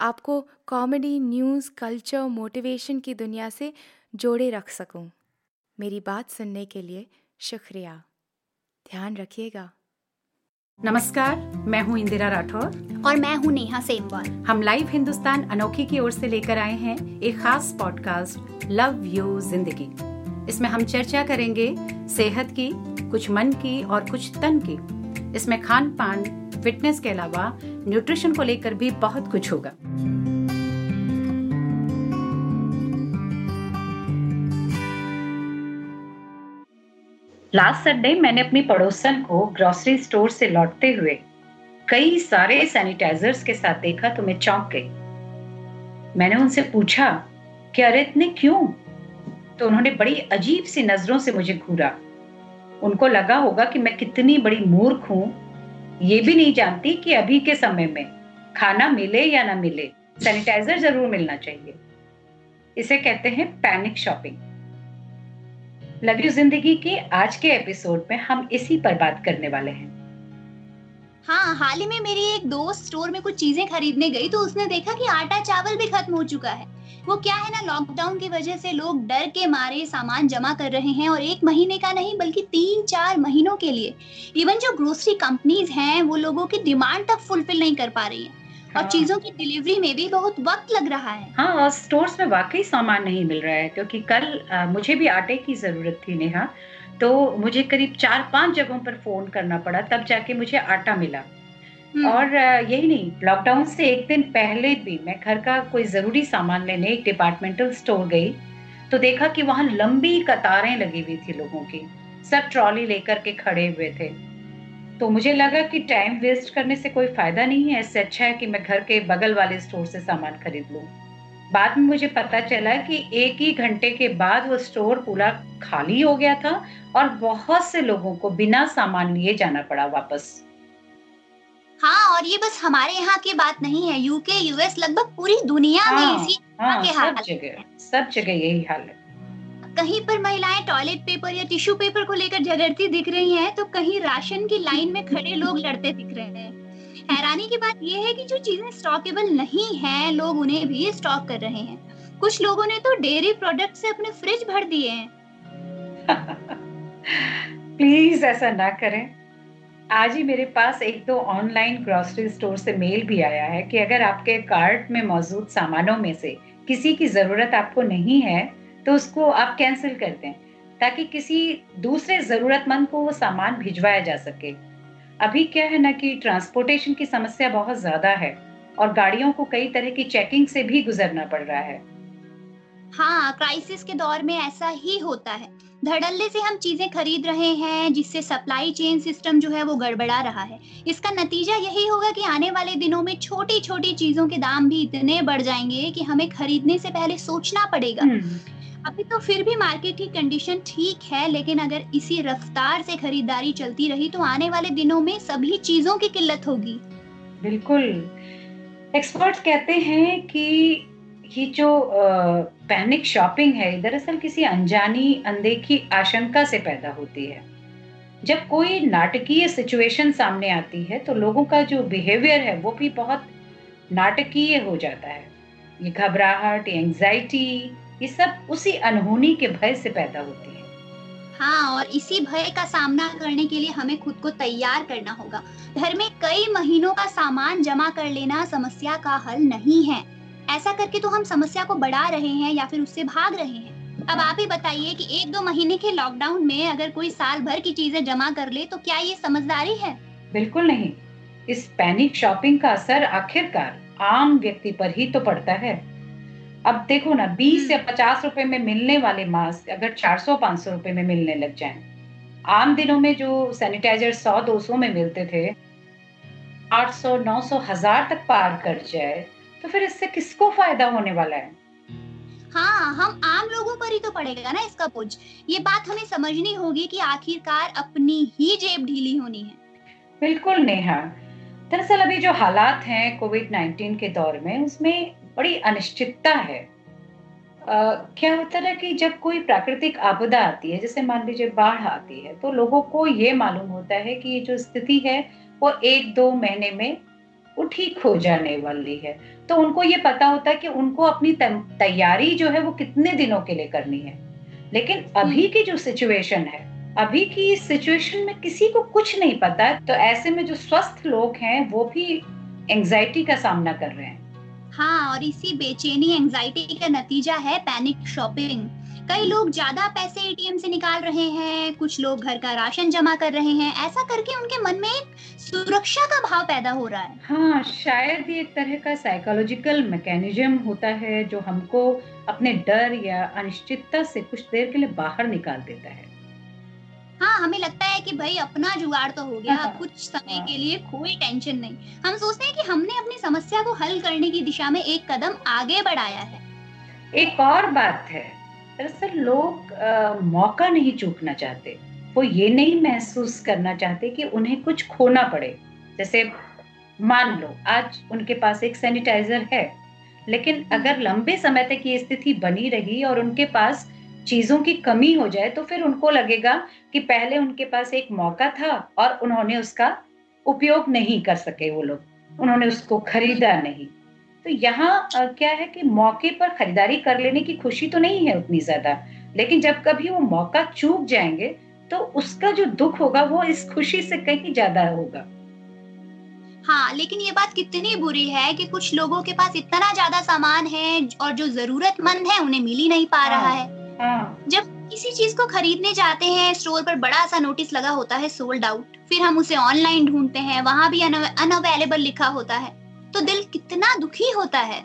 आपको comedy news culture motivation की दुनिया से जोड़े रख सकूँ। मेरी बात सुनने के लिए शुक्रिया। ध्यान रखिएगा। नमस्कार मैं हूँ इंदिरा राठौर। और मैं हूँ नेहा सेमवाल हम लाइव हिंदुस्तान अनोखी की ओर से लेकर आए हैं एक खास पॉडकास्ट लव यू ज़िंदगी इसमें हम चर्चा करेंगे सेहत की कुछ मन की और कुछ तन की। इसमें खान पान फिटनेस के अलावा न्यूट्रिशन को लेकर भी बहुत कुछ होगा। लास्ट संडे मैंने अपनी पड़ोसन को ग्रोसरी स्टोर से लौटते हुए कई सारे सैनिटाइजर्स के साथ देखा तो मैं चौंक गई। मैंने उनसे पूछा, कि अरे, इतने क्यों? तो उन्होंने बड़ी अजीब सी नज़रों से मुझे घूरा। उनको लगा होगा कि मैं कितनी बड़ी मूर्ख हूँ ये भी नहीं जानती कि अभी के समय में खाना मिले या ना मिले सैनिटाइजर ज़रूर मिलना चाहिए। इसे कहते हैं पैनिक शॉपिंग लव यू ज़िंदगी के आज के एपिसोड में हम इसी पर बात करने वाले हैं। हाँ हाल ही में मेरी एक दोस्त स्टोर में कुछ चीज़ें खरीदने गई तो उसने देखा कि आटा चावल भी खत्म हो चुका है। वो क्या है ना लॉकडाउन की वजह से लोग डर के मारे सामान जमा कर रहे हैं और एक महीने का नहीं बल्कि तीन चार महीनों के लिए इवन जो ग्रोसरी कंपनीज़ हैं वो लोगों की डिमांड तक फुलफिल नहीं कर पा रही है हाँ। और चीज़ों की डिलीवरी में भी बहुत वक्त लग रहा है हाँ और स्टोर्स में वाकई सामान नहीं मिल रहा है क्योंकि कल आ, मुझे भी आटे की ज़रूरत थी नेहा तो मुझे करीब चार पाँच जगहों पर फ़ोन करना पड़ा तब जाके मुझे आटा मिला। और यही नहीं लॉकडाउन से एक दिन पहले भी मैं घर का कोई ज़रूरी सामान लेने एक डिपार्टमेंटल स्टोर गई तो देखा कि वहाँ लंबी कतारें लगी हुई थी लोगों की, सब ट्रॉली लेकर के खड़े हुए थे। तो मुझे लगा कि टाइम वेस्ट करने से कोई फ़ायदा नहीं है, इससे अच्छा है कि मैं घर के बगल वाले स्टोर से सामान खरीद लूँ। बाद में मुझे पता चला कि एक ही घंटे के बाद वो स्टोर पूरा खाली हो गया था और बहुत से लोगों को बिना सामान लिए जाना पड़ा वापस। हाँ और ये बस हमारे यहाँ की बात नहीं है। यूके यूएस लगभग पूरी दुनिया हाँ, में इसी हाँ, के हाल सब जगह सब जगह यही हाल है। कहीं पर महिलाएँ टॉयलेट पेपर या टिश्यू पेपर को लेकर झगड़ती दिख रही हैं तो कहीं राशन की लाइन में खड़े लोग लड़ते दिख रहे हैं। हैरानी की बात यह है कि जो चीज़ें स्टॉकेबल नहीं है लोग उन्हें भी स्टॉक कर रहे हैं। कुछ लोगों ने तो डेयरी प्रोडक्ट से अपने फ्रिज भर दिए हैं। प्लीज़ ऐसा ना करें। आज ही मेरे पास एक दो ऑनलाइन ग्रोसरी स्टोर से मेल भी आया है कि अगर आपके कार्ट में मौजूद सामानों में से किसी की ज़रूरत आपको नहीं है तो उसको आप कैंसिल कर दें, ताकि किसी दूसरे जरूरतमंद को वो सामान भिजवाया जा सके। अभी क्या है ना कि ट्रांसपोर्टेशन की समस्या बहुत ज़्यादा है और गाड़ियों को कई तरह की चेकिंग से भी गुजरना पड़ रहा है। हाँ क्राइसिस के दौर में ऐसा ही होता है। धड़ल्ले से हम चीज़ें खरीद रहे हैं जिससे सप्लाई चेन सिस्टम जो है वो गड़बड़ा रहा है। इसका नतीजा यही होगा कि आने वाले दिनों में छोटी छोटी चीज़ों के दाम भी इतने बढ़ जाएँगे कि हमें खरीदने से पहले सोचना पड़ेगा। हम्म। अभी तो फिर भी मार्केट की कंडीशन ठीक है लेकिन अगर इसी रफ्तार से खरीदारी चलती रही तो आने वाले दिनों में सभी चीज़ों की किल्लत होगी। बिल्कुल। एक्सपर्ट्स कहते हैं कि ये जो पैनिक शॉपिंग है, दरअसल किसी अनजानी, अनदेखी आशंका से पैदा होती है। जब कोई नाटकीय सिचुएशन सामने आती है तो लोगों का जो बिहेवियर है, वो भी बहुत नाटकीय हो जाता है। ये घबराहट एंजाइटी ये सब उसी अनहोनी के भय से पैदा होती है। हाँ और इसी भय का सामना करने के लिए हमें खुद को तैयार करना होगा। घर में कई महीनों का सामान जमा कर लेना समस्या का हल नहीं है। ऐसा करके तो हम समस्या को बढ़ा रहे हैं या फिर उससे भाग रहे हैं। अब आप ही बताइए कि एक दो महीने के लॉकडाउन में अगर कोई साल भर की चीज़ें जमा कर ले तो क्या ये समझदारी है? बिल्कुल नहीं। इस पैनिक शॉपिंग का असर आखिरकार आम व्यक्ति पर ही तो पड़ता है। अब देखो ना 20 हम्म। या 50 रुपए में मिलने वाले मास्क अगर 400-500 रुपए में मिलने लग जाएँ। आम दिनों में जो सैनिटाइजर 100-200 में मिलते थे 800 900 हज़ार तक पार कर जाए तो फिर इससे किसको फ़ायदा होने वाला है? हाँ हम आम लोगों पर ही तो पड़ेगा ना इसका बोझ। ये बात हमें समझनी होगी कि आखिरकार अपनी ही जेब ढीली होनी है। बिल्कुल नेहा। दरअसल अभी जो हालात हैं कोविड 19 के दौर में उसमें बड़ी अनिश्चितता है। आ, क्या होता है कि जब कोई प्राकृतिक आपदा आती है जैसे मान लीजिए बाढ़ आती है तो लोगों को ये मालूम होता है कि ये जो स्थिति है वो एक दो महीने में वो ठीक हो जाने वाली है। तो उनको ये पता होता है कि उनको अपनी तैयारी जो है वो कितने दिनों के लिए करनी है। लेकिन अभी की जो सिचुएशन है अभी की सिचुएशन में किसी को कुछ नहीं पता तो ऐसे में जो स्वस्थ लोग हैं वो भी एंजाइटी का सामना कर रहे हैं। हाँ और इसी बेचैनी एंजाइटी का नतीजा है पैनिक शॉपिंग कई लोग ज़्यादा पैसे एटीएम से निकाल रहे हैं कुछ लोग घर का राशन जमा कर रहे हैं। ऐसा करके उनके मन में एक सुरक्षा का भाव पैदा हो रहा है। हाँ शायद ये एक तरह का साइकोलॉजिकल मैकेनिज्म होता है जो हमको अपने डर या अनिश्चितता से कुछ देर के लिए बाहर निकाल देता है। हाँ हमें लगता है कि भाई अपना जुगाड़ तो हो गया हाँ, अब कुछ समय हाँ। के लिए कोई टेंशन नहीं। हम सोचते हैं कि हमने अपनी समस्या को हल करने की दिशा में एक कदम आगे बढ़ाया है। एक और बात है दरअसल लोग आ, मौका नहीं चूकना चाहते। वो ये नहीं महसूस करना चाहते कि उन्हें कुछ खोना पड़े। जैसे मान लो आज उनके पास एक सैनिटाइजर है लेकिन अगर लंबे समय तक ये स्थिति बनी रही और उनके पास चीज़ों की कमी हो जाए तो फिर उनको लगेगा कि पहले उनके पास एक मौका था और उन्होंने उसका उपयोग नहीं कर सके वो लोग। उन्होंने उसको खरीदा नहीं। तो यहाँ क्या है कि मौके पर खरीदारी कर लेने की खुशी तो नहीं है उतनी ज़्यादा। लेकिन जब कभी वो मौका चूक जाएँगे तो उसका जो दुख होगा वो इस खुशी से कहीं ज़्यादा होगा। हाँ लेकिन ये बात कितनी बुरी है कि कुछ लोगों के पास इतना ज़्यादा सामान है और जो जरूरतमंद है उन्हें मिल ही नहीं पा रहा हाँ। है। हाँ जब किसी चीज़ को खरीदने जाते हैं स्टोर पर बड़ा सा नोटिस लगा होता है सोल्ड आउट फिर हम उसे ऑनलाइन ढूंढते हैं वहाँ भी अनअवेलेबल लिखा होता है। तो दिल कितना दुखी होता है।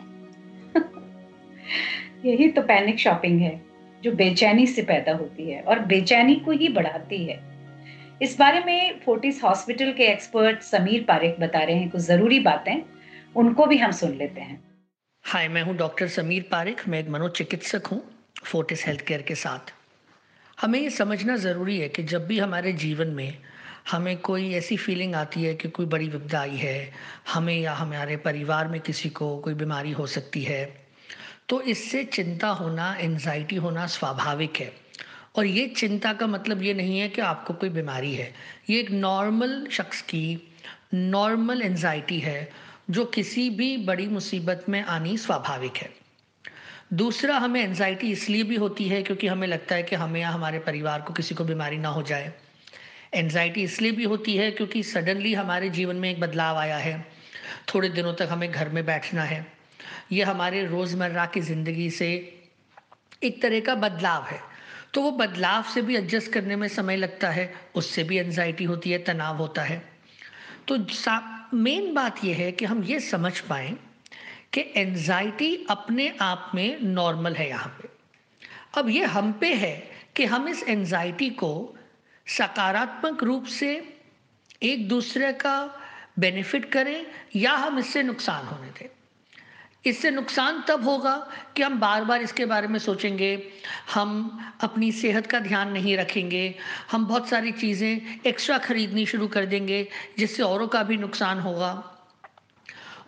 यही तो पैनिक शॉपिंग है जो बेचैनी से पैदा होती है और बेचैनी को ही बढ़ाती है। इस बारे में फोर्टिस हॉस्पिटल के एक्सपर्ट समीर पारेख बता रहे हैं कुछ ज़रूरी बातें उनको भी हम सुन लेते हैं। हाय मैं हूँ डॉक्टर समीर पारेख मैं एक मनोचिकित्सक हूँ फोर्टिस हेल्थ केयर के साथ। हमें ये समझना ज़रूरी है कि जब भी हमारे जीवन में हमें कोई ऐसी फीलिंग आती है कि कोई बड़ी विपदा आई है, हमें या हमारे परिवार में किसी को कोई बीमारी हो सकती है तो इससे चिंता होना एनजाइटी होना स्वाभाविक है। और ये चिंता का मतलब ये नहीं है कि आपको कोई बीमारी है। ये एक नॉर्मल शख्स की नॉर्मल एनजाइटी है, जो किसी भी बड़ी मुसीबत में आनी स्वाभाविक है। दूसरा, हमें एनजाइटी इसलिए भी होती है क्योंकि हमें लगता है कि हमें या हमारे परिवार को किसी को बीमारी ना हो जाए। एनजाइटी इसलिए भी होती है क्योंकि सडनली हमारे जीवन में एक बदलाव आया है। थोड़े दिनों तक हमें घर में बैठना है। ये हमारे रोज़मर्रा की ज़िंदगी से एक तरह का बदलाव है। तो वो बदलाव से भी एडजस्ट करने में समय लगता है, उससे भी एनजाइटी होती है, तनाव होता है। तो मेन बात यह है कि हम ये समझ पाएँ कि एनजाइटी अपने आप में नॉर्मल है यहाँ पे। अब ये हम पे है कि हम इस एनजाइटी को सकारात्मक रूप से एक दूसरे का बेनिफिट करें या हम इससे नुकसान होने दें। इससे नुकसान तब होगा कि हम बार बार इसके बारे में सोचेंगे हम अपनी सेहत का ध्यान नहीं रखेंगे हम बहुत सारी चीज़ें एक्स्ट्रा खरीदनी शुरू कर देंगे जिससे औरों का भी नुकसान होगा।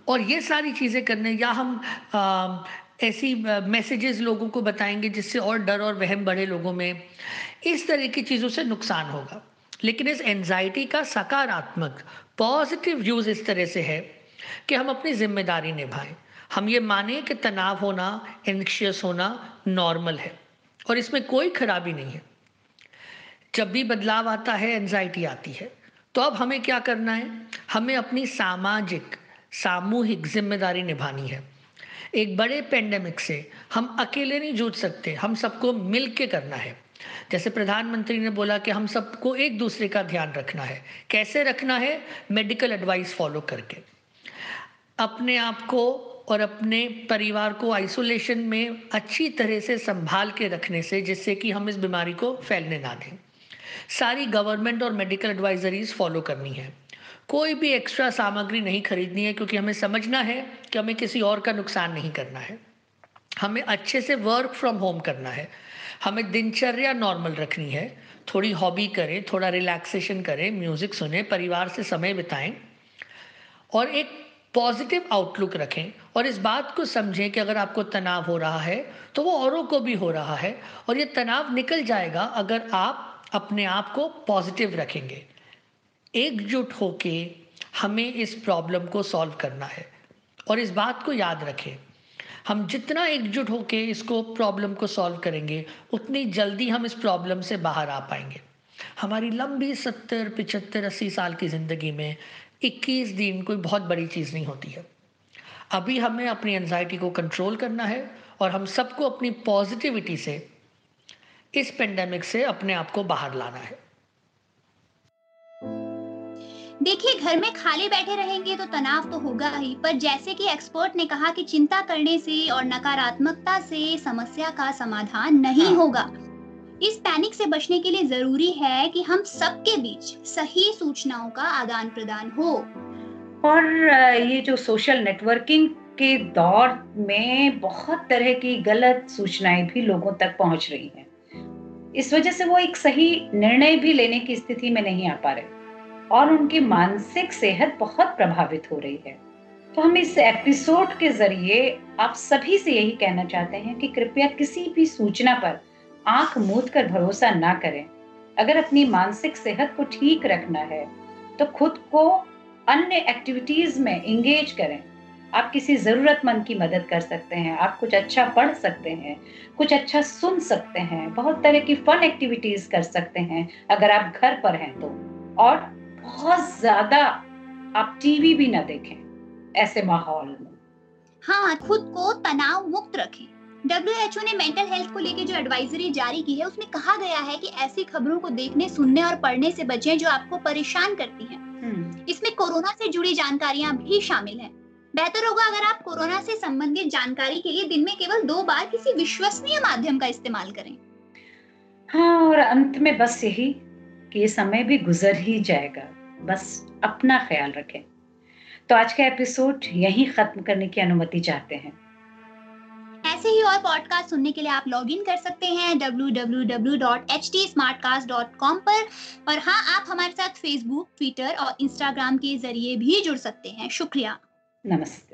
और ये सारी चीज़ें करने या हम आ, ऐसी मैसेजेस लोगों को बताएँगे जिससे और डर और वहम बढ़े लोगों में। इस तरह की चीज़ों से नुकसान होगा। लेकिन इस एनजाइटी का सकारात्मक पॉजिटिव यूज़ इस तरह से है कि हम अपनी ज़िम्मेदारी निभाएँ। हम ये माने कि तनाव होना एंक्शियस होना नॉर्मल है और इसमें कोई खराबी नहीं है। जब भी बदलाव आता है एनजाइटी आती है तो अब हमें क्या करना है? हमें अपनी सामाजिक, सामूहिक ज़िम्मेदारी निभानी है। एक बड़े पेंडेमिक से हम अकेले नहीं जूझ सकते, हम सबको मिल के करना है। जैसे प्रधानमंत्री ने बोला कि हम सबको एक दूसरे का ध्यान रखना है। कैसे रखना है? मेडिकल एडवाइस फॉलो करके। अपने आप को और अपने परिवार को आइसोलेशन में अच्छी तरह से संभाल के रखने से, जिससे कि हम इस बीमारी को फैलने ना दें। सारी गवर्नमेंट और मेडिकल एडवाइजरीज फॉलो करनी है। कोई भी एक्स्ट्रा सामग्री नहीं खरीदनी है, क्योंकि हमें समझना है कि हमें किसी और का नुकसान नहीं करना है। हमें अच्छे से वर्क फ्रॉम होम करना है। हमें दिनचर्या नॉर्मल रखनी है। थोड़ी हॉबी करें, थोड़ा रिलैक्सेशन करें म्यूज़िक सुने, परिवार से समय बिताएँ, और एक पॉजिटिव आउटलुक रखें। और इस बात को समझें कि अगर आपको तनाव हो रहा है तो वो औरों को भी हो रहा है, और ये तनाव निकल जाएगा अगर आप अपने आप को पॉजिटिव रखेंगे। एकजुट होके हमें इस प्रॉब्लम को सॉल्व करना है। और इस बात को याद रखें। हम जितना एकजुट होकर इसको प्रॉब्लम को सॉल्व करेंगे, उतनी जल्दी हम इस प्रॉब्लम से बाहर आ पाएँगे। हमारी लंबी सत्तर पिचहत्तर अस्सी साल की ज़िंदगी में इक्कीस दिन कोई बहुत बड़ी चीज़ नहीं होती है। अभी हमें अपनी एनजाइटी को कंट्रोल करना है और हम सबको अपनी पॉजिटिविटी से इस पेंडेमिक से अपने आप को बाहर लाना है। देखिए घर में खाली बैठे रहेंगे तो तनाव तो होगा ही पर जैसे कि एक्सपर्ट ने कहा कि चिंता करने से और नकारात्मकता से समस्या का समाधान नहीं हाँ। होगा। इस पैनिक से बचने के लिए ज़रूरी है कि हम सबके बीच सही सूचनाओं का आदान प्रदान हो। और ये जो सोशल नेटवर्किंग के दौर में बहुत तरह की गलत सूचनाएँ भी लोगों तक पहुँच रही हैं। इस वजह से वो एक सही निर्णय भी लेने की स्थिति में नहीं आ पा रहे। और उनकी मानसिक सेहत बहुत प्रभावित हो रही है। तो हम इस एपिसोड के ज़रिए आप सभी से यही कहना चाहते हैं कि कृपया किसी भी सूचना पर आँख मूद कर भरोसा ना करें। अगर अपनी मानसिक सेहत को ठीक रखना है तो खुद को अन्य एक्टिविटीज़ में इंगेज करें। आप किसी जरूरतमंद की मदद कर सकते हैं, आप कुछ अच्छा पढ़ सकते हैं, कुछ अच्छा सुन सकते हैं, बहुत तरह की फन एक्टिविटीज़ कर सकते हैं, अगर आप घर पर हैं तो। और बहुत ज़्यादा आप टीवी भी ना देखें ऐसे माहौल में हाँ खुद को तनाव मुक्त रखें डब्ल्यूएचओ ने मेंटल हेल्थ को लेकर जो एडवाइजरी जारी की है उसमें कहा गया है कि ऐसी खबरों को देखने सुनने और पढ़ने से बचें जो आपको परेशान करती हैं। हम्म। इसमें कोरोना से जुड़ी जानकारियाँ भी शामिल हैं। बेहतर होगा अगर आप कोरोना से संबंधित जानकारी के लिए दिन में केवल दो बार किसी विश्वसनीय माध्यम का इस्तेमाल करें हाँ और अंत में बस यही कि ये समय भी गुजर ही जाएगा। बस अपना ख्याल रखें। तो आज का एपिसोड यही खत्म करने की अनुमति चाहते हैं। ऐसे ही और पॉडकास्ट सुनने के लिए आप लॉग इन कर सकते हैं www.htsmartcast.com पर। और हाँ आप हमारे साथ फेसबुक ट्विटर और इंस्टाग्राम के ज़रिए भी जुड़ सकते हैं। शुक्रिया। नमस्ते।